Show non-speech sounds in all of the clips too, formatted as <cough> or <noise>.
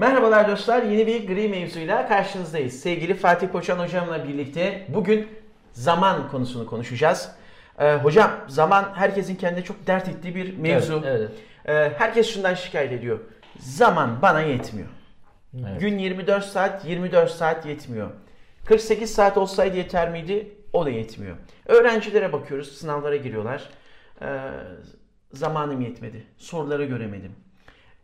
Merhabalar dostlar, yeni bir gri mevzuyla karşınızdayız. Sevgili Fatih Koçan hocamla birlikte bugün zaman konusunu konuşacağız. Ee, hocam zaman herkesin kendine çok dert ettiği bir mevzu. Evet, Ee, herkes şundan şikayet ediyor. Zaman bana yetmiyor. Evet. Gün 24 saat, 24 saat yetmiyor. 48 saat olsaydı yeter miydi? O da yetmiyor. Öğrencilere bakıyoruz, sınavlara giriyorlar. Ee, zamanım yetmedi, soruları göremedim.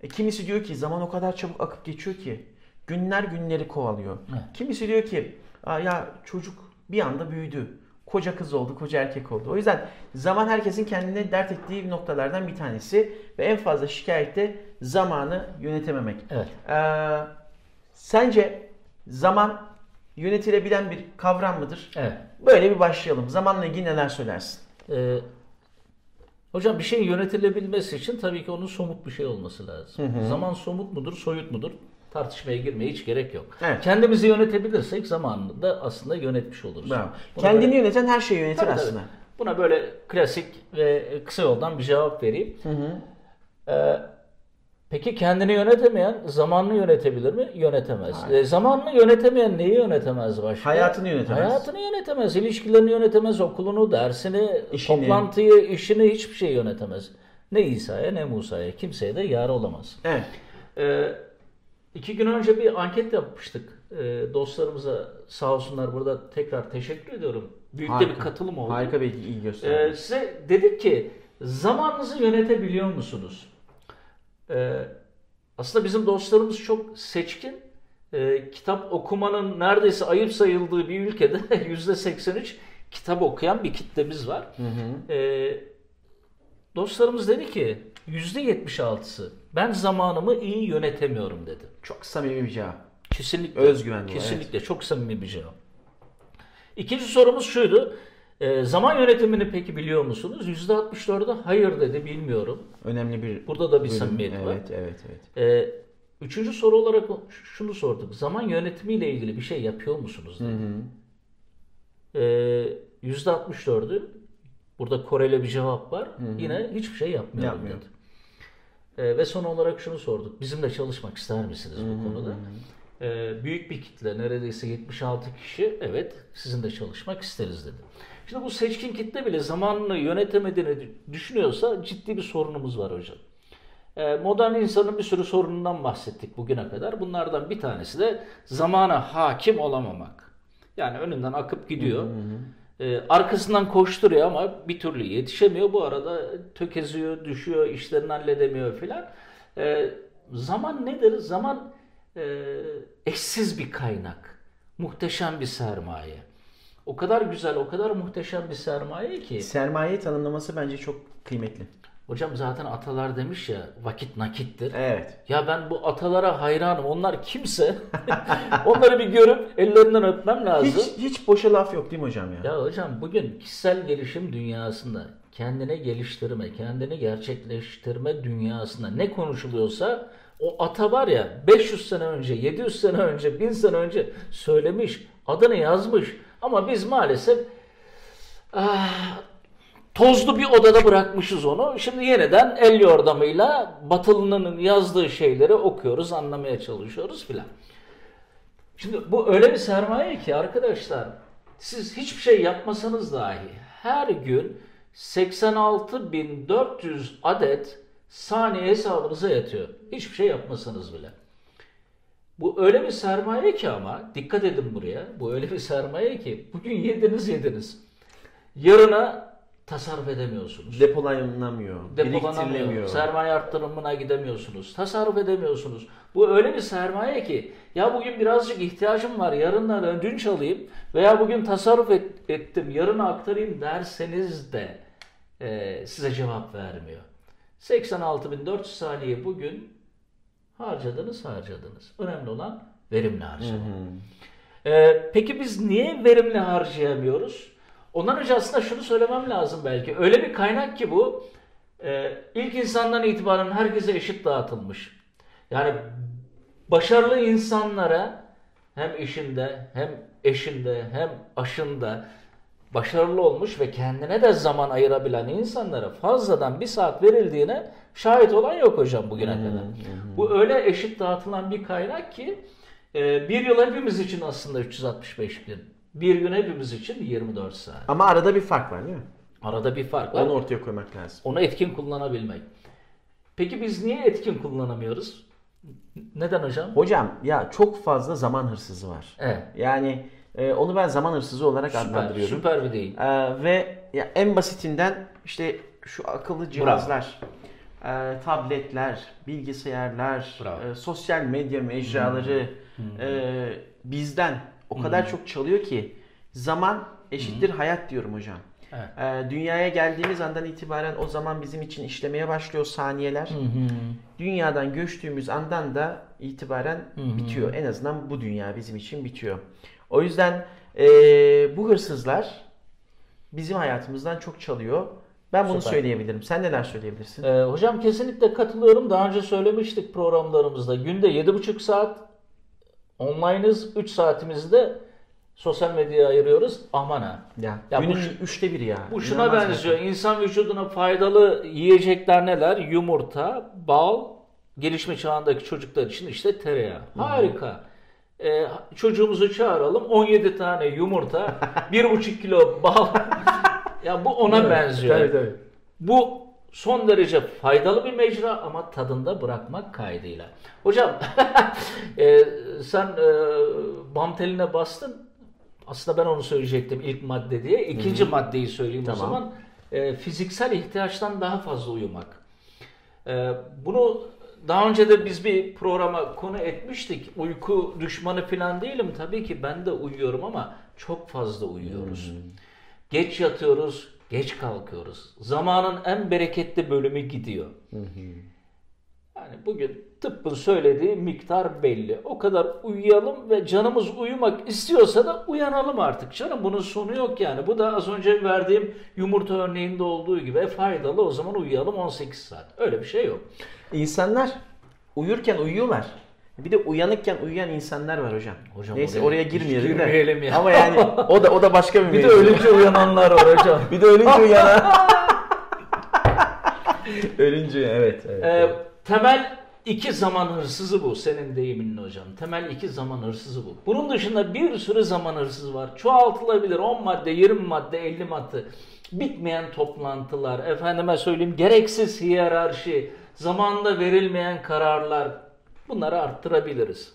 E, kimisi diyor ki zaman o kadar çabuk akıp geçiyor ki günler günleri kovalıyor. Evet. Kimisi diyor ki ya çocuk bir anda büyüdü. Koca kız oldu, koca erkek oldu. O yüzden zaman herkesin kendine dert ettiği noktalardan bir tanesi ve en fazla şikayet de zamanı yönetememek. Evet. Ee, sence zaman yönetilebilen bir kavram mıdır? Evet. Böyle bir başlayalım. Zamanla ilgili neler söylersin? Ee, hocam bir şeyin yönetilebilmesi için tabii ki onun somut bir şey olması lazım. Zaman somut mudur, soyut mudur? Tartışmaya girmeye hiç gerek yok. Evet. Kendimizi yönetebilirsek zamanını da aslında yönetmiş oluruz. Buna Kendini böyle- yöneten her şeyi yönetir Tabii, tabii. aslında. Buna böyle klasik ve kısa yoldan bir cevap vereyim. Ee, peki kendini yönetemeyen zamanını yönetebilir mi? Yönetemez. Hayır. E, zamanını yönetemeyen neyi yönetemez başka? Hayatını yönetemez. Hayatını yönetemez, ilişkilerini yönetemez, okulunu, dersini, İşini. toplantıyı, işini hiçbir şey yönetemez. Ne İsa'ya ne Musa'ya kimseye de yar olamaz. Evet. Ee, iki gün önce bir anket yapmıştık. Ee, dostlarımıza sağ olsunlar burada tekrar teşekkür ediyorum. Büyük de Harika. bir katılım oldu. Harika bir ilgi Ee, gösterdi. size dedik ki zamanınızı yönetebiliyor musunuz? Ee, aslında bizim dostlarımız çok seçkin. Ee, kitap okumanın neredeyse ayıp sayıldığı bir ülkede <laughs> %83 kitap okuyan bir kitlemiz var. Ee, dostlarımız dedi ki %76'sı ben zamanımı iyi yönetemiyorum dedi. Çok samimi bir cevap. Kesinlikle. Özgüven bu, Kesinlikle çok samimi bir cevap. İkinci sorumuz şuydu. Ee, zaman yönetimini peki biliyor musunuz? %64'ü hayır dedi bilmiyorum. Önemli bir Burada da bir bölüm. samimiyet var. Evet, evet, evet. Üçüncü soru olarak şunu sorduk. Zaman yönetimiyle ilgili bir şey yapıyor musunuz dedi. Ee, %64'ü burada Koreli bir cevap var. Yine hiçbir şey yapmıyorum Yapmıyorum. dedi. Ee, ve son olarak şunu sorduk. Bizimle çalışmak ister misiniz bu konuda? Ee, büyük bir kitle, neredeyse 76 kişi, evet sizinle çalışmak isteriz dedi. Şimdi bu seçkin kitle bile zamanını yönetemediğini düşünüyorsa ciddi bir sorunumuz var hocam. Ee, modern insanın bir sürü sorunundan bahsettik bugüne kadar. Bunlardan bir tanesi de zamana hakim olamamak. Yani önünden akıp gidiyor. Ee, arkasından koşturuyor ama bir türlü yetişemiyor. Bu arada tökeziyor, düşüyor, işlerini halledemiyor filan. Ee, zaman nedir? Zaman e, eşsiz bir kaynak. Muhteşem bir sermaye. O kadar güzel, o kadar muhteşem bir sermaye ki. Sermaye tanımlaması bence çok kıymetli. Hocam zaten atalar demiş ya vakit nakittir. Evet. Ya ben bu atalara hayranım. Onlar kimse. <laughs> Onları bir görüp ellerinden öpmem lazım. Hiç, hiç boşa laf yok değil mi hocam ya? Ya hocam bugün kişisel gelişim dünyasında kendine geliştirme, kendini gerçekleştirme dünyasında ne konuşuluyorsa o ata var ya 500 sene önce, 700 sene önce, 1000 sene önce söylemiş, adını yazmış. Ama biz maalesef ah, tozlu bir odada bırakmışız onu. Şimdi yeniden el yordamıyla Batılı'nın yazdığı şeyleri okuyoruz, anlamaya çalışıyoruz filan. Şimdi bu öyle bir sermaye ki arkadaşlar siz hiçbir şey yapmasanız dahi her gün 86.400 adet saniye hesabınıza yatıyor. Hiçbir şey yapmasanız bile. Bu öyle bir sermaye ki ama dikkat edin buraya. Bu öyle bir sermaye ki bugün yediniz yediniz. Yarına tasarruf edemiyorsunuz. Depolanamıyor, Depolanamıyor. Sermaye arttırımına gidemiyorsunuz. Tasarruf edemiyorsunuz. Bu öyle bir sermaye ki ya bugün birazcık ihtiyacım var yarından ödünç alayım veya bugün tasarruf et- ettim yarına aktarayım derseniz de e, size cevap vermiyor. 86.400 saniye bugün harcadınız harcadınız. Önemli olan verimli harcama. Ee, peki biz niye verimli harcayamıyoruz? Ondan önce aslında şunu söylemem lazım belki. Öyle bir kaynak ki bu e, ilk insandan itibaren herkese eşit dağıtılmış. Yani başarılı insanlara hem işinde hem eşinde hem aşında başarılı olmuş ve kendine de zaman ayırabilen insanlara fazladan bir saat verildiğine şahit olan yok hocam bugüne kadar. Bu öyle eşit dağıtılan bir kaynak ki e, bir yıl hepimiz için aslında 365 gün. Bir gün hepimiz için 24 saat. Ama arada bir fark var değil mi? Arada bir fark var. Onu ortaya koymak lazım. Onu etkin kullanabilmek. Peki biz niye etkin kullanamıyoruz? Neden hocam? Hocam ya çok fazla zaman hırsızı var. Evet. Yani e, onu ben zaman hırsızı olarak Süper, adlandırıyorum. süper bir deyim. E, ve ya en basitinden işte şu akıllı cihazlar, e, tabletler, bilgisayarlar, Bravo. e, sosyal medya mecraları e, bizden o kadar çok çalıyor ki zaman eşittir hayat diyorum hocam. Evet. E, dünyaya geldiğimiz andan itibaren o zaman bizim için işlemeye başlıyor saniyeler. Dünyadan göçtüğümüz andan da itibaren bitiyor. En azından bu dünya bizim için bitiyor. O yüzden e, bu hırsızlar bizim hayatımızdan çok çalıyor. Ben bunu Süper. söyleyebilirim. Sen neler söyleyebilirsin? Ee, hocam kesinlikle katılıyorum. Daha önce söylemiştik programlarımızda. Günde 7,5 saat online'ız. 3 saatimizi de sosyal medyaya ayırıyoruz. Aman ha. Ya, Ya bu günün şu- üçte biri ya. Bu şuna İnanılmaz benziyor. İnsan vücuduna faydalı yiyecekler neler? Yumurta, bal, gelişme çağındaki çocuklar için işte tereyağı. Harika. Ee, çocuğumuzu çağıralım. 17 tane yumurta, <laughs> 1,5 kilo bal. ya bu ona Evet, benziyor. Tabii tabii. Bu son derece faydalı bir mecra ama tadında bırakmak kaydıyla. Hocam <laughs> e, sen e, bam teline bastın. Aslında ben onu söyleyecektim ilk madde diye. İkinci maddeyi söyleyeyim o Tamam. zaman. E, fiziksel ihtiyaçtan daha fazla uyumak. E, bunu daha önce de biz bir programa konu etmiştik. Uyku düşmanı falan değilim. Tabii ki ben de uyuyorum ama çok fazla uyuyoruz. Geç yatıyoruz, geç kalkıyoruz. Zamanın en bereketli bölümü gidiyor. Yani bugün tıbbın söylediği miktar belli. O kadar uyuyalım ve canımız uyumak istiyorsa da uyanalım artık. Canım bunun sonu yok yani. Bu da az önce verdiğim yumurta örneğinde olduğu gibi e, faydalı o zaman uyuyalım 18 saat. Öyle bir şey yok. İnsanlar uyurken uyuyorlar. Bir de uyanıkken uyuyan insanlar var hocam. Hocam Neyse oraya oraya girmeyelim de. ya. Ama yani o da o da başka bir Bir de ölünce uyananlar var hocam. <laughs> Bir de ölünce uyanan. <laughs> ölünce evet. evet, Ee, evet. temel iki zaman hırsızı bu. Senin deyiminle hocam. Temel iki zaman hırsızı bu. Bunun dışında bir sürü zaman hırsızı var. Çoğaltılabilir. 10 madde, 20 madde, 50 madde. Bitmeyen toplantılar, efendime söyleyeyim gereksiz hiyerarşi, zamanında verilmeyen kararlar. Bunları arttırabiliriz.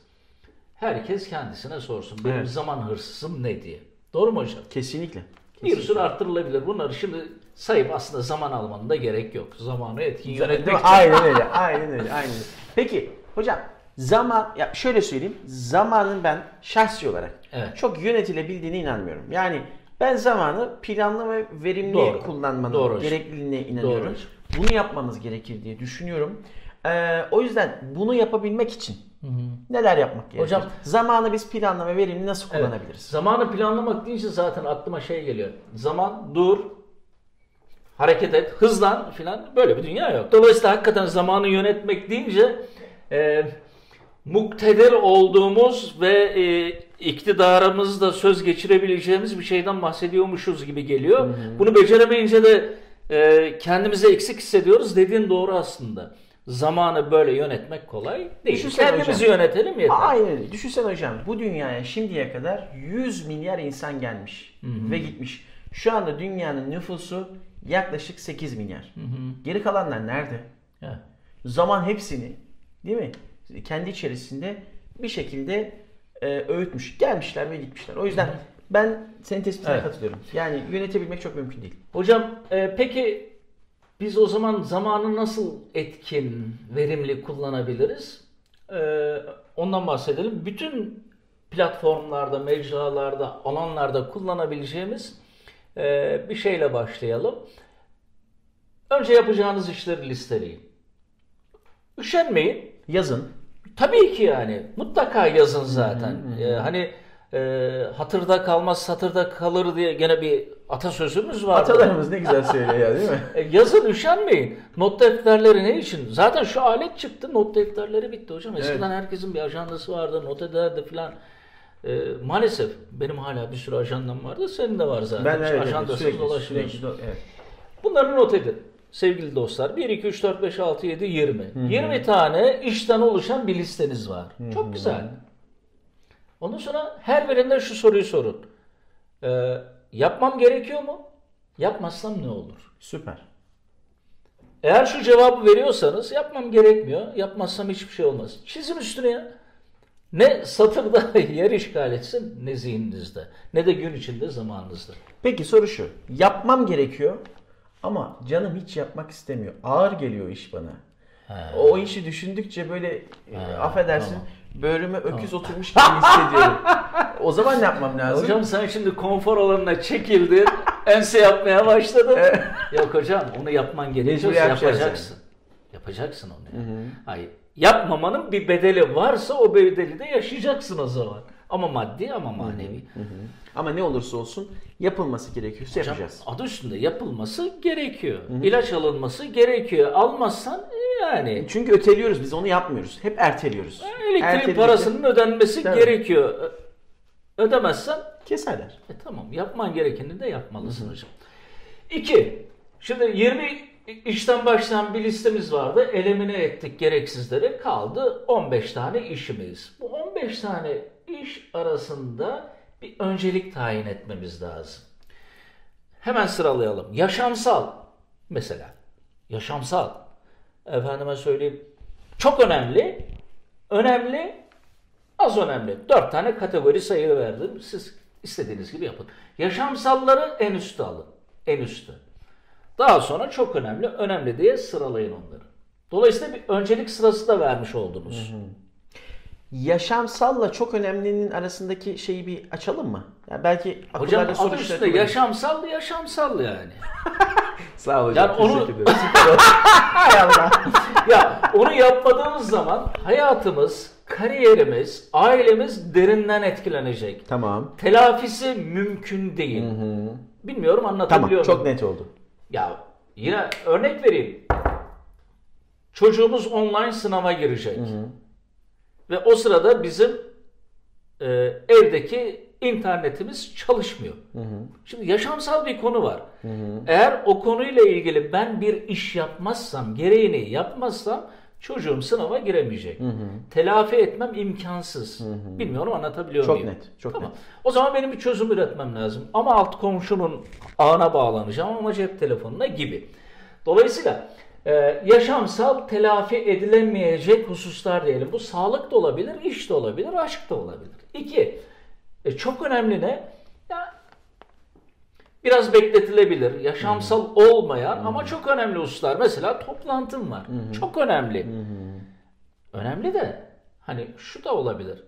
Herkes kendisine sorsun. Benim Evet. zaman hırsızım ne diye. Doğru mu hocam? Kesinlikle. Bir sürü arttırılabilir. Bunları şimdi sayıp aslında zaman almanın da gerek yok. Zamanı etkin yönetmek için. Aynen öyle. Aynen öyle. Aynen öyle. Peki hocam zaman ya şöyle söyleyeyim. Zamanın ben şahsi olarak Evet. çok yönetilebildiğine inanmıyorum. Yani ben zamanı planlı ve verimli Doğru. kullanmanın Doğru gerekliliğine inanıyorum. hocam. Bunu yapmamız gerekir diye düşünüyorum. Ee, o yüzden bunu yapabilmek için neler yapmak gerekir? Hocam- zamanı biz planlı ve verimli nasıl Evet. kullanabiliriz? Zamanı planlamak deyince zaten aklıma şey geliyor. Zaman, dur, hareket et, hızlan filan böyle bir dünya yok. Dolayısıyla hakikaten zamanı yönetmek deyince e, muktedir olduğumuz ve e, iktidarımızda söz geçirebileceğimiz bir şeyden bahsediyormuşuz gibi geliyor. Bunu beceremeyince de e, kendimizi eksik hissediyoruz. Dediğin doğru aslında. Zamanı böyle yönetmek kolay değil. Düşünsene Kendimizi hocam. yönetelim yeter. Aynen. Düşünsene hocam bu dünyaya şimdiye kadar 100 milyar insan gelmiş ve gitmiş. Şu anda dünyanın nüfusu yaklaşık 8 milyar. Geri kalanlar nerede? Evet. Zaman hepsini değil mi? Kendi içerisinde bir şekilde e, öğütmüş. Gelmişler ve gitmişler. O yüzden ben senin tespitine Evet. katılıyorum. Yani yönetebilmek çok mümkün değil. Hocam e, peki biz o zaman zamanı nasıl etkin, verimli kullanabiliriz? E, ondan bahsedelim. Bütün platformlarda, mecralarda, alanlarda kullanabileceğimiz e, bir şeyle başlayalım. Önce yapacağınız işleri listeleyin. Üşenmeyin. Yazın. Tabii ki yani. Mutlaka yazın zaten. Ee, hani e, hatırda kalmaz satırda kalır diye gene bir atasözümüz var. Atalarımız ne güzel söylüyor ya değil mi? <laughs> E, yazın üşenmeyin. Not defterleri ne için? Zaten şu alet çıktı. Not defterleri bitti hocam. Eskiden herkesin bir ajandası vardı. Not ederdi filan. e, maalesef benim hala bir sürü ajandam vardı. Senin de var zaten. Ben evet, Ajandasız sürekli, dolaşıyorsun. sürekli evet. Bunları not edin sevgili dostlar. 1, 2, 3, 4, 5, 6, 7, 20. 20 tane işten oluşan bir listeniz var. Çok güzel. Ondan sonra her birinde şu soruyu sorun. Ee, yapmam gerekiyor mu? Yapmazsam ne olur? Süper. Eğer şu cevabı veriyorsanız yapmam gerekmiyor. Yapmazsam hiçbir şey olmaz. Çizin üstüne ya. Ne satırda <laughs> yer işgal etsin ne zihninizde ne de gün içinde zamanınızda. Peki soru şu. Yapmam gerekiyor ama canım hiç yapmak istemiyor. Ağır geliyor iş bana. O işi düşündükçe böyle e, affedersin tamam. Böğrüme öküz oturmuş gibi hissediyorum. o zaman ne yapmam lazım? Hocam sen şimdi konfor alanına çekildin, ense yapmaya başladın. Yok hocam onu yapman gerekiyor. Yapacaksın. Yapacaksın onu. yani. Hayır. Yapmamanın bir bedeli varsa o bedeli de yaşayacaksın o zaman. Ama maddi ama manevi. Ama ne olursa olsun yapılması gerekiyorsa Hocam, yapacağız. adı üstünde yapılması gerekiyor. İlaç alınması gerekiyor. Almazsan e, yani Çünkü öteliyoruz biz onu yapmıyoruz. Hep erteliyoruz. elektrik Erteledikçe parasının ödenmesi Tabii. gerekiyor. Ödemezsen keserler. E tamam yapman gerekeni de yapmalısın hocam. İki, şimdi 20 işten başlayan bir listemiz vardı. Elimine ettik gereksizleri. Kaldı 15 tane işimiz. Bu 15 tane iş arasında bir öncelik tayin etmemiz lazım. Hemen sıralayalım. Yaşamsal mesela. Yaşamsal. Efendime söyleyeyim. Çok önemli. Önemli. Az önemli. Dört tane kategori sayı verdim. Siz istediğiniz gibi yapın. Yaşamsalları en üste alın. En üste. Daha sonra çok önemli, önemli diye sıralayın onları. Dolayısıyla bir öncelik sırası da vermiş oldunuz. Yaşamsalla çok önemlinin arasındaki şeyi bir açalım mı? Ya belki Hocam adı üstünde yaşamsal yaşamsal yani. <laughs> Sağ ol hocam. Yani onu-. <laughs> Hay Allah. ya onu yapmadığımız zaman hayatımız, kariyerimiz, ailemiz derinden etkilenecek. Tamam. Telafisi mümkün değil. Bilmiyorum anlatabiliyor Tamam. Çok muyum? net oldu. Ya yine örnek vereyim. Çocuğumuz online sınava girecek. Ve o sırada bizim e, evdeki internetimiz çalışmıyor. Şimdi yaşamsal bir konu var. Eğer o konuyla ilgili ben bir iş yapmazsam, gereğini yapmazsam çocuğum sınava giremeyecek. Telafi etmem imkansız. Bilmiyorum anlatabiliyor Çok muyum? net, çok tamam. net. O zaman benim bir çözüm üretmem lazım. Ama alt komşunun ağına bağlanacağım ama cep telefonuna gibi. Dolayısıyla e, yaşamsal telafi edilemeyecek hususlar diyelim. Bu sağlık da olabilir, iş de olabilir, aşk da olabilir. İki, e, çok önemli ne? Ya, biraz bekletilebilir, yaşamsal olmayan ama çok önemli hususlar. Mesela toplantım var. Çok önemli. Önemli de hani şu da olabilir.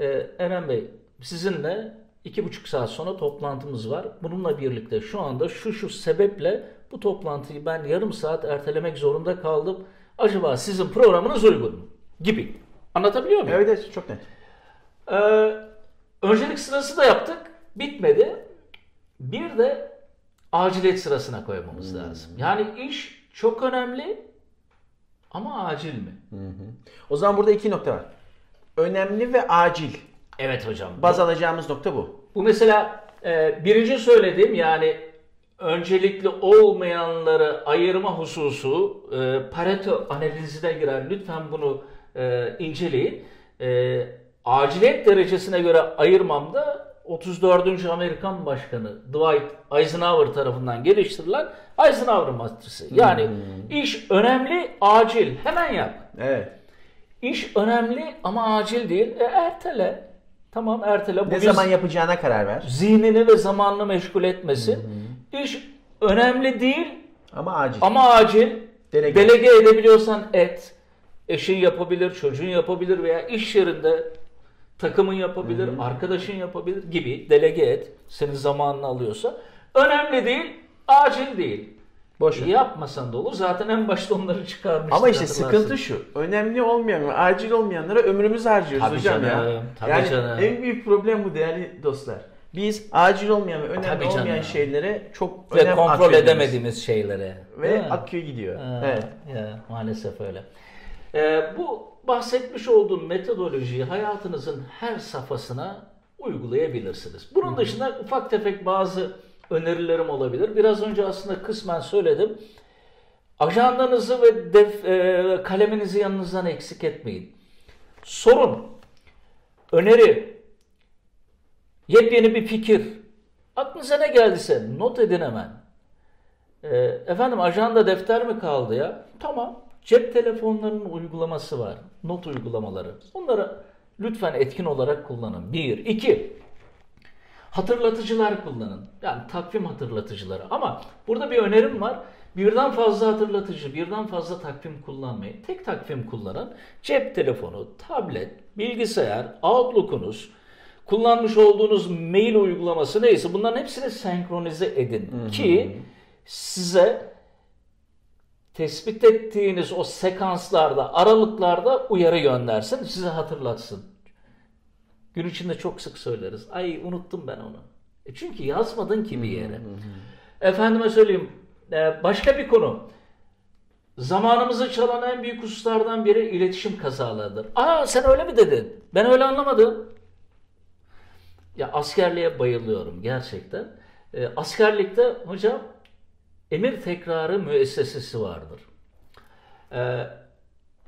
Ee, Eren Bey sizinle iki buçuk saat sonra toplantımız var. Bununla birlikte şu anda şu şu sebeple bu toplantıyı ben yarım saat ertelemek zorunda kaldım. Acaba sizin programınız uygun mu? Gibi. Anlatabiliyor muyum? Evet, evet çok net. Ee, öncelik sırası da yaptık. Bitmedi. Bir de aciliyet sırasına koymamız lazım. Yani iş çok önemli ama acil mi? O zaman burada iki nokta var. Önemli ve acil. Evet hocam. Baz alacağımız nokta bu. Bu mesela e, birinci söylediğim yani öncelikli olmayanları ayırma hususu e, Pareto analizine girer. Lütfen bunu e, inceleyin. E, aciliyet derecesine göre ayırmamda 34. Amerikan Başkanı Dwight Eisenhower tarafından geliştirilen Eisenhower matrisi. Yani iş önemli, acil. Hemen yap. Evet. İş önemli ama acil değil. E, ertele. Tamam ertele. Ne Bugün zaman yapacağına karar ver. zihnini ve zamanını meşgul etmesin. İş önemli değil Ama acil. ama acil. Delege. Delege edebiliyorsan et. Eşin yapabilir, çocuğun yapabilir veya iş yerinde takımın yapabilir, arkadaşın yapabilir gibi delege et. Senin zamanını alıyorsa. Önemli değil, acil değil. Boş ver. Yapmasan da olur. Zaten en başta onları çıkarmıştık. Ama işte sıkıntı şu. Önemli olmayan ve acil olmayanlara ömrümüzü harcıyoruz Tabii hocam ya. canım, tabii yani canım. en büyük problem bu değerli dostlar. Biz acil olmayan ve önemli Tabii canım. olmayan şeylere çok ve önem kontrol atfediyoruz. edemediğimiz şeylere. Ve akıyor gidiyor. Ha, Evet. ya, maalesef öyle. Ee, bu bahsetmiş olduğum metodolojiyi hayatınızın her safhasına uygulayabilirsiniz. Bunun dışında ufak tefek bazı önerilerim olabilir. Biraz önce aslında kısmen söyledim. Ajandanızı ve def, e, kaleminizi yanınızdan eksik etmeyin. Sorun, öneri, yepyeni bir fikir, aklınıza ne geldiyse not edin hemen. E, efendim ajanda defter mi kaldı ya? Tamam. Cep telefonlarının uygulaması var. Not uygulamaları. Bunları lütfen etkin olarak kullanın. Bir. iki. Hatırlatıcılar kullanın. Yani takvim hatırlatıcıları. Ama burada bir önerim var. Birden fazla hatırlatıcı, birden fazla takvim kullanmayın. Tek takvim kullanın. Cep telefonu, tablet, bilgisayar, Outlook'unuz, kullanmış olduğunuz mail uygulaması neyse bunların hepsini senkronize edin. Ki size tespit ettiğiniz o sekanslarda, aralıklarda uyarı göndersin, size hatırlatsın. Gün içinde çok sık söyleriz. Ay unuttum ben onu. E çünkü yazmadın ki bir yere. Efendime söyleyeyim, e, başka bir konu. Zamanımızı çalan en büyük hususlardan biri iletişim kazalarıdır. Aa sen öyle mi dedin? Ben öyle anlamadım. Ya askerliğe bayılıyorum gerçekten. E, askerlikte hocam emir tekrarı müessesesi vardır. E,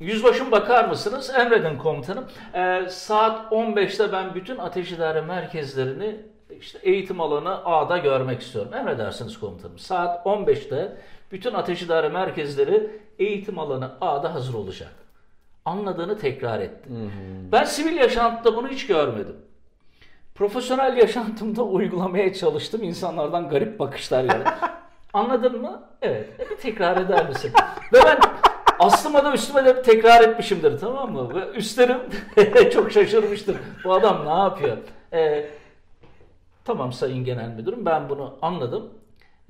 yüzbaşım bakar mısınız? Emredin komutanım. E, saat 15'te ben bütün ateş idare merkezlerini işte eğitim alanı A'da görmek istiyorum. Emredersiniz komutanım. Saat 15'te bütün ateş idare merkezleri eğitim alanı A'da hazır olacak. Anladığını tekrar etti. Ben sivil yaşantıda bunu hiç görmedim. Profesyonel yaşantımda uygulamaya çalıştım. İnsanlardan garip bakışlar geldi. <laughs> Anladın mı? Evet. E bir tekrar eder misin? Ve ben aslıma da üstüme de tekrar etmişimdir tamam mı? Ve üstlerim <laughs> çok şaşırmıştır. Bu adam ne yapıyor? Ee, tamam Sayın Genel Müdürüm ben bunu anladım.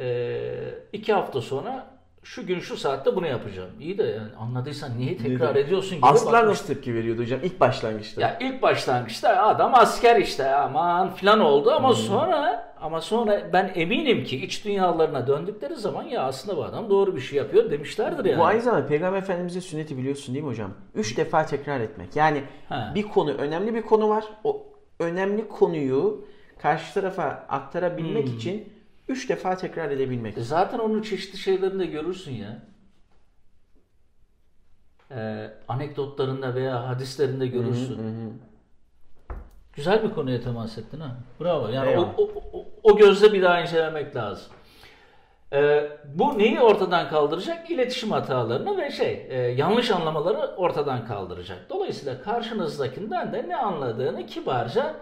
Ee, iki hafta sonra şu gün şu saatte bunu yapacağım. İyi de yani anladıysan niye tekrar ediyorsun gibi bakmış. nasıl tepki veriyordu hocam ilk başlangıçta? Ya ilk başlangıçta adam asker işte aman filan oldu ama sonra ama sonra ben eminim ki iç dünyalarına döndükleri zaman ya aslında bu adam doğru bir şey yapıyor demişlerdir yani. Bu aynı zamanda Peygamber Efendimiz'in sünneti biliyorsun değil mi hocam? Üç defa tekrar etmek. Yani Ha. bir konu, önemli bir konu var. O önemli konuyu karşı tarafa aktarabilmek Hmm. için üç defa tekrar edebilmek. E Zaten onun çeşitli şeylerini de görürsün ya. Ee, anekdotlarında veya hadislerinde görürsün. Güzel bir konuya temas ettin ha. Bravo. Yani Eyvallah. o, o, o gözle bir daha incelemek lazım. Ee, bu neyi ortadan kaldıracak? İletişim hatalarını ve şey e, yanlış anlamaları ortadan kaldıracak. Dolayısıyla karşınızdakinden de ne anladığını kibarca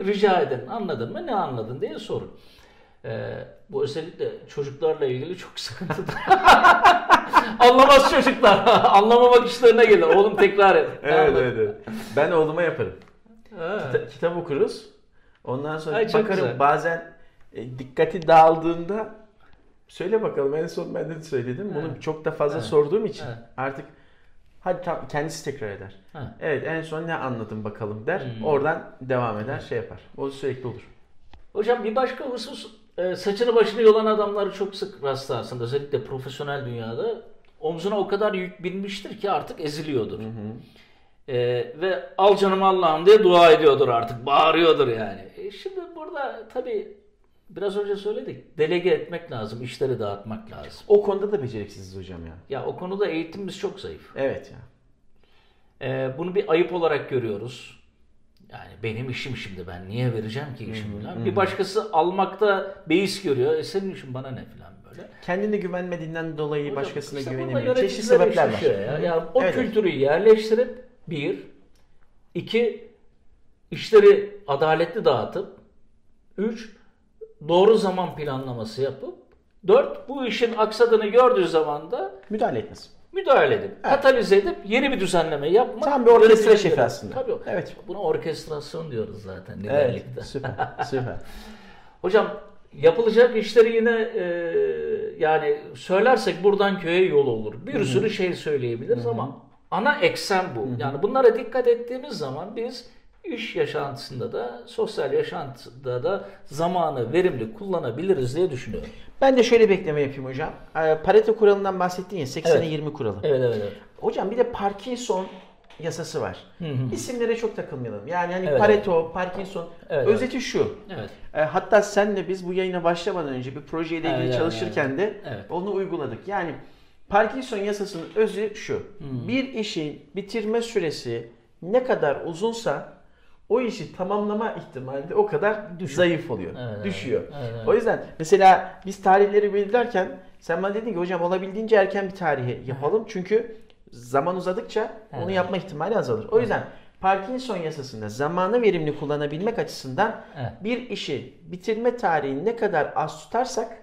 rica edin. Anladın mı? Ne anladın diye sorun. Ee, bu özellikle çocuklarla ilgili çok sıkıntıdır. <laughs> Anlamaz çocuklar. <laughs> Anlamamak işlerine gelir. Oğlum tekrar et. Anladın? evet. Ben oğluma yaparım. Kita- kitap okuruz. Ondan sonra Ay, bakarım güzel. bazen e, dikkati dağıldığında söyle bakalım en son ben de söyledim. Bunu Ha. çok da fazla Ha. sorduğum için Ha. artık hadi tam kendisi tekrar eder. Ha. Evet en son ne anladım bakalım der. Hmm. Oradan devam eder şey yapar. O sürekli olur. Hocam bir başka husus e, saçını başını yolan adamları çok sık rastlarsın. Özellikle profesyonel dünyada omzuna o kadar yük binmiştir ki artık eziliyordur. E, ve al canım Allah'ım diye dua ediyordur artık. Bağırıyordur yani. E, şimdi burada tabii biraz önce söyledik. Delege etmek lazım. işleri dağıtmak lazım. O konuda da beceriksiziz hocam ya. Ya o konuda eğitimimiz çok zayıf. Evet ya. Ee, bunu bir ayıp olarak görüyoruz. Yani benim işim şimdi ben niye vereceğim ki işimi falan. Bir başkası almakta beis görüyor. E senin işin bana ne falan böyle. Kendine güvenmediğinden dolayı Hocam, başkasına işte güvenemiyor. Çeşitli sebepler var. Ya. Yani o Evet, kültürü yerleştirip bir, iki, işleri adaletli dağıtıp, üç, doğru zaman planlaması yapıp, dört, bu işin aksadığını gördüğü zaman da Müdahale etmez. Müdahale edip, katalize edip yeni bir düzenleme yapmak. Tam bir orkestra şefi aslında. Tabii. Evet. Buna orkestrasyon diyoruz zaten Evet. liderlikte. Süper. <laughs> Süper. Hocam yapılacak işleri yine e, yani söylersek buradan köye yol olur. Bir sürü şey söyleyebiliriz ama ana eksen bu. Yani bunlara dikkat ettiğimiz zaman biz iş yaşantısında da sosyal yaşantıda da zamanı verimli kullanabiliriz diye düşünüyorum. Ben de şöyle bekleme yapayım hocam. Ee, Pareto kuralından bahsettin ya 80'e Evet. 20 kuralı. Evet evet evet. Hocam bir de Parkinson yasası var. İsimlere çok takılmayalım. Yani hani Evet, Pareto, Parkinson Evet, özeti şu. Evet. E, hatta senle biz bu yayına başlamadan önce bir projeyle ilgili Evet, çalışırken de evet. onu uyguladık. Yani Parkinson yasasının özü şu. Bir işin bitirme süresi ne kadar uzunsa o işi tamamlama ihtimali de o kadar zayıf oluyor. Evet, düşüyor. Evet, evet. O yüzden mesela biz tarihleri belirlerken sen bana dedin ki hocam olabildiğince erken bir tarihi yapalım. Çünkü zaman uzadıkça onu Evet. yapma ihtimali azalır. O yüzden Parkinson yasasında zamanı verimli kullanabilmek açısından Evet. bir işi bitirme tarihini ne kadar az tutarsak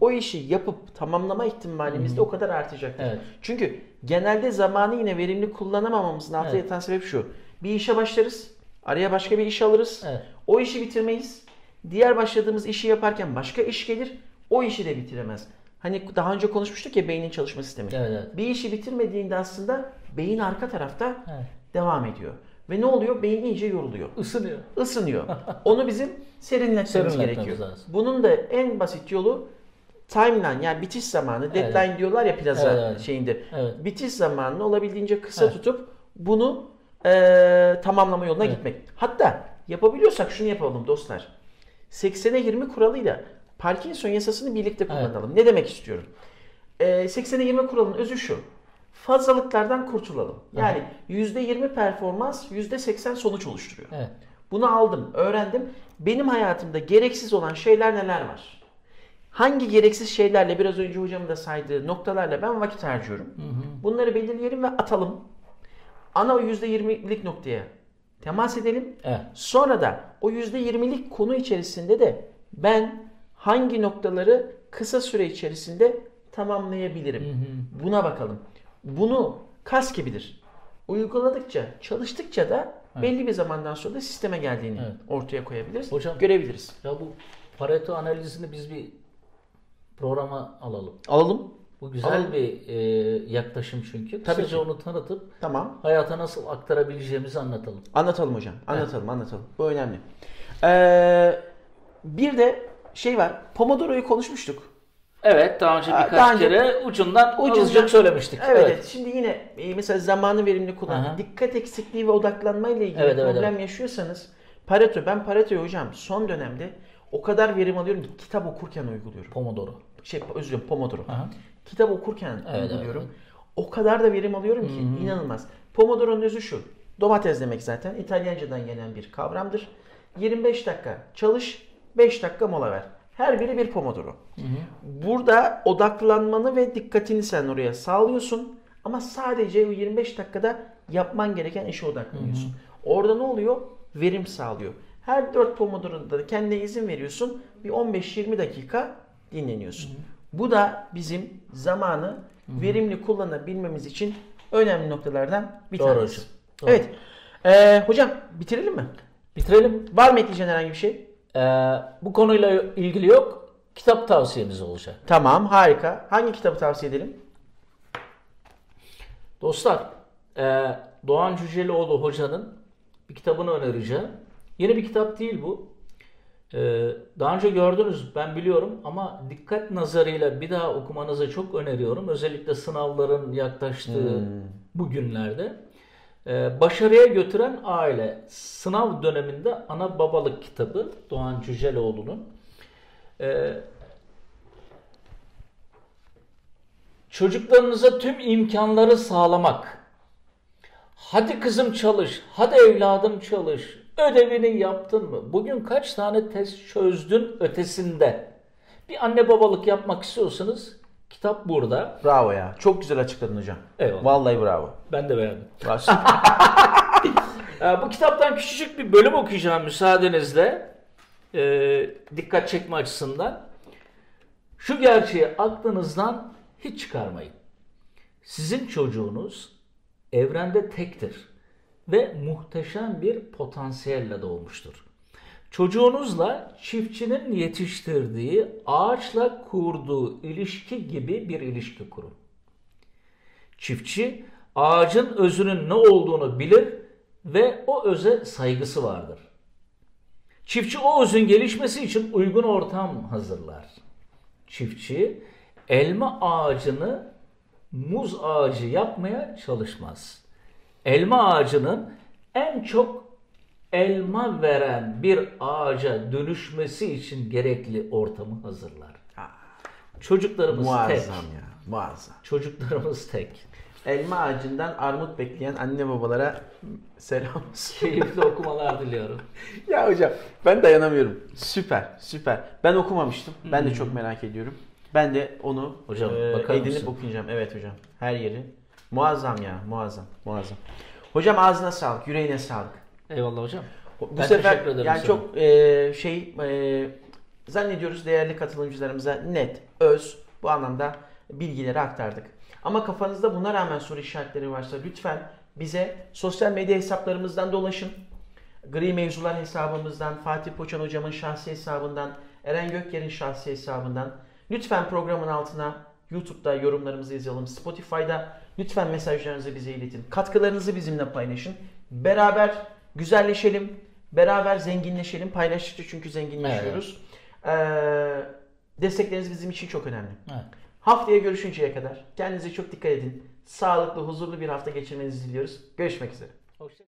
o işi yapıp tamamlama ihtimalimiz de o kadar artacaktır. Evet. Çünkü genelde zamanı yine verimli kullanamamamızın altında Evet. yatan sebep şu. Bir işe başlarız, araya başka bir iş alırız. Evet. O işi bitirmeyiz. Diğer başladığımız işi yaparken başka iş gelir. O işi de bitiremez. Hani daha önce konuşmuştuk ya beynin çalışma sistemi. Evet, evet. Bir işi bitirmediğinde aslında beyin arka tarafta Evet. devam ediyor. Ve ne oluyor? Beyin iyice yoruluyor Isınıyor. ısınıyor. <laughs> Onu bizim serinletmemiz gerekiyor. lazım. Bunun da en basit yolu timeline yani bitiş zamanı, deadline diyorlar ya plaza Evet, evet. şeyinde. Evet. Bitiş zamanını olabildiğince kısa Evet. tutup bunu eee, tamamlama yoluna Evet. gitmek. Hatta yapabiliyorsak şunu yapalım dostlar. 80'e 20 kuralıyla Parkinson yasasını birlikte kullanalım. Ne demek istiyorum? Eee 80'e 20 kuralının özü şu. Fazlalıklardan kurtulalım. Yani %20 performans, %80 sonuç oluşturuyor. Evet. Bunu aldım, öğrendim. Benim hayatımda gereksiz olan şeyler neler var? Hangi gereksiz şeylerle biraz önce hocamın da saydığı noktalarla ben vakit harcıyorum? Bunları belirleyelim ve atalım. Ana o %20'lik noktaya temas edelim. Evet. Sonra da o %20'lik konu içerisinde de ben hangi noktaları kısa süre içerisinde tamamlayabilirim? Buna bakalım. Bunu kas gibidir. Uyguladıkça, çalıştıkça da belli bir zamandan sonra da sisteme geldiğini Evet. ortaya koyabiliriz. Hocam- görebiliriz. Ya bu Pareto analizini biz bir programa alalım. Alalım. Bu güzel Alalım. bir e, yaklaşım çünkü. Tabii Kısaca ki. onu tanıtıp Tamam. hayata nasıl aktarabileceğimizi anlatalım. Anlatalım hocam. Anlatalım, anlatalım. Bu önemli. Ee, bir de şey var. Pomodoro'yu konuşmuştuk. Evet daha önce birkaç daha önce- kere ucundan Ucundan- söylemiştik. Evet, evet. Şimdi yine e, mesela zamanı verimli kullan. Aha. Dikkat eksikliği ve odaklanma ile ilgili Evet, evet, problem yaşıyorsanız Pareto, ben Pareto'yu hocam son dönemde o kadar verim alıyorum ki kitap okurken uyguluyorum. Pomodoro. Şey özür dilerim Pomodoro. Aha. Kitap okurken Evet, uyguluyorum. evet, O kadar da verim alıyorum ki inanılmaz. Pomodoro'nun özü şu. Domates demek zaten İtalyancadan gelen bir kavramdır. 25 dakika çalış, 5 dakika mola ver. Her biri bir Pomodoro. Burada odaklanmanı ve dikkatini sen oraya sağlıyorsun. Ama sadece o 25 dakikada yapman gereken işe odaklanıyorsun. Orada ne oluyor? Verim sağlıyor. Her 4 Pomodoro'da da kendine izin veriyorsun. Bir 15-20 dakika dinleniyorsun. Bu da bizim zamanı verimli kullanabilmemiz için önemli noktalardan bir Doğru tanesi. hocam. Doğru. Evet. Ee, hocam bitirelim mi? Bitirelim. Var mı ekleyeceğin herhangi bir şey? Ee, bu konuyla ilgili yok. Kitap tavsiyemiz olacak. Tamam harika. Hangi kitabı tavsiye edelim? Dostlar, e, Doğan Cüceloğlu hocanın bir kitabını önereceğim. Yeni bir kitap değil bu. E, daha önce gördünüz, ben biliyorum ama dikkat nazarıyla bir daha okumanızı çok öneriyorum. Özellikle sınavların yaklaştığı bu günlerde. E, Başarıya götüren aile sınav döneminde ana babalık kitabı Doğan Cüceloğlu'nun. E, Çocuklarınıza tüm imkanları sağlamak. Hadi kızım çalış, hadi evladım çalış. Ödevini yaptın mı? Bugün kaç tane test çözdün ötesinde? Bir anne babalık yapmak istiyorsanız kitap burada. Bravo ya. Çok güzel açıkladın hocam. Eyvallah. Vallahi bravo. Ben de beğendim. <laughs> Bu kitaptan küçücük bir bölüm okuyacağım müsaadenizle. Ee, dikkat çekme açısından. Şu gerçeği aklınızdan hiç çıkarmayın. Sizin çocuğunuz evrende tektir ve muhteşem bir potansiyelle doğmuştur. Çocuğunuzla çiftçinin yetiştirdiği, ağaçla kurduğu ilişki gibi bir ilişki kurun. Çiftçi ağacın özünün ne olduğunu bilir ve o öze saygısı vardır. Çiftçi o özün gelişmesi için uygun ortam hazırlar. Çiftçi elma ağacını muz ağacı yapmaya çalışmaz. Elma ağacının en çok elma veren bir ağaca dönüşmesi için gerekli ortamı hazırlar. Çocuklarımız tek. Muazzam ya. Muazzam. Çocuklarımız tek. Elma ağacından armut bekleyen anne babalara selam. Keyifli okumalar diliyorum. <laughs> ya hocam ben dayanamıyorum. Süper, süper. Ben okumamıştım. Ben de çok merak ediyorum. Ben de onu Hocam, e, edinip mısın? okuyacağım. Evet hocam. Her yeri. Muazzam ya. Muazzam. Muazzam. Hocam ağzına sağlık. Yüreğine sağlık. Eyvallah hocam. Bu Ben sefer yani sana. çok e, şey e, zannediyoruz değerli katılımcılarımıza net, öz bu anlamda bilgileri aktardık. Ama kafanızda buna rağmen soru işaretleri varsa lütfen bize sosyal medya hesaplarımızdan dolaşın. Gri Mevzular hesabımızdan, Fatih Poçan hocamın şahsi hesabından, Eren Gökyer'in şahsi hesabından lütfen programın altına YouTube'da yorumlarımızı yazalım. Spotify'da lütfen mesajlarınızı bize iletin. Katkılarınızı bizimle paylaşın. Beraber güzelleşelim. Beraber zenginleşelim. Paylaştıkça çünkü zenginleşiyoruz. Ee, destekleriniz bizim için çok önemli. Evet. Haftaya görüşünceye kadar kendinize çok dikkat edin. Sağlıklı, huzurlu bir hafta geçirmenizi diliyoruz. Görüşmek üzere. Hoşça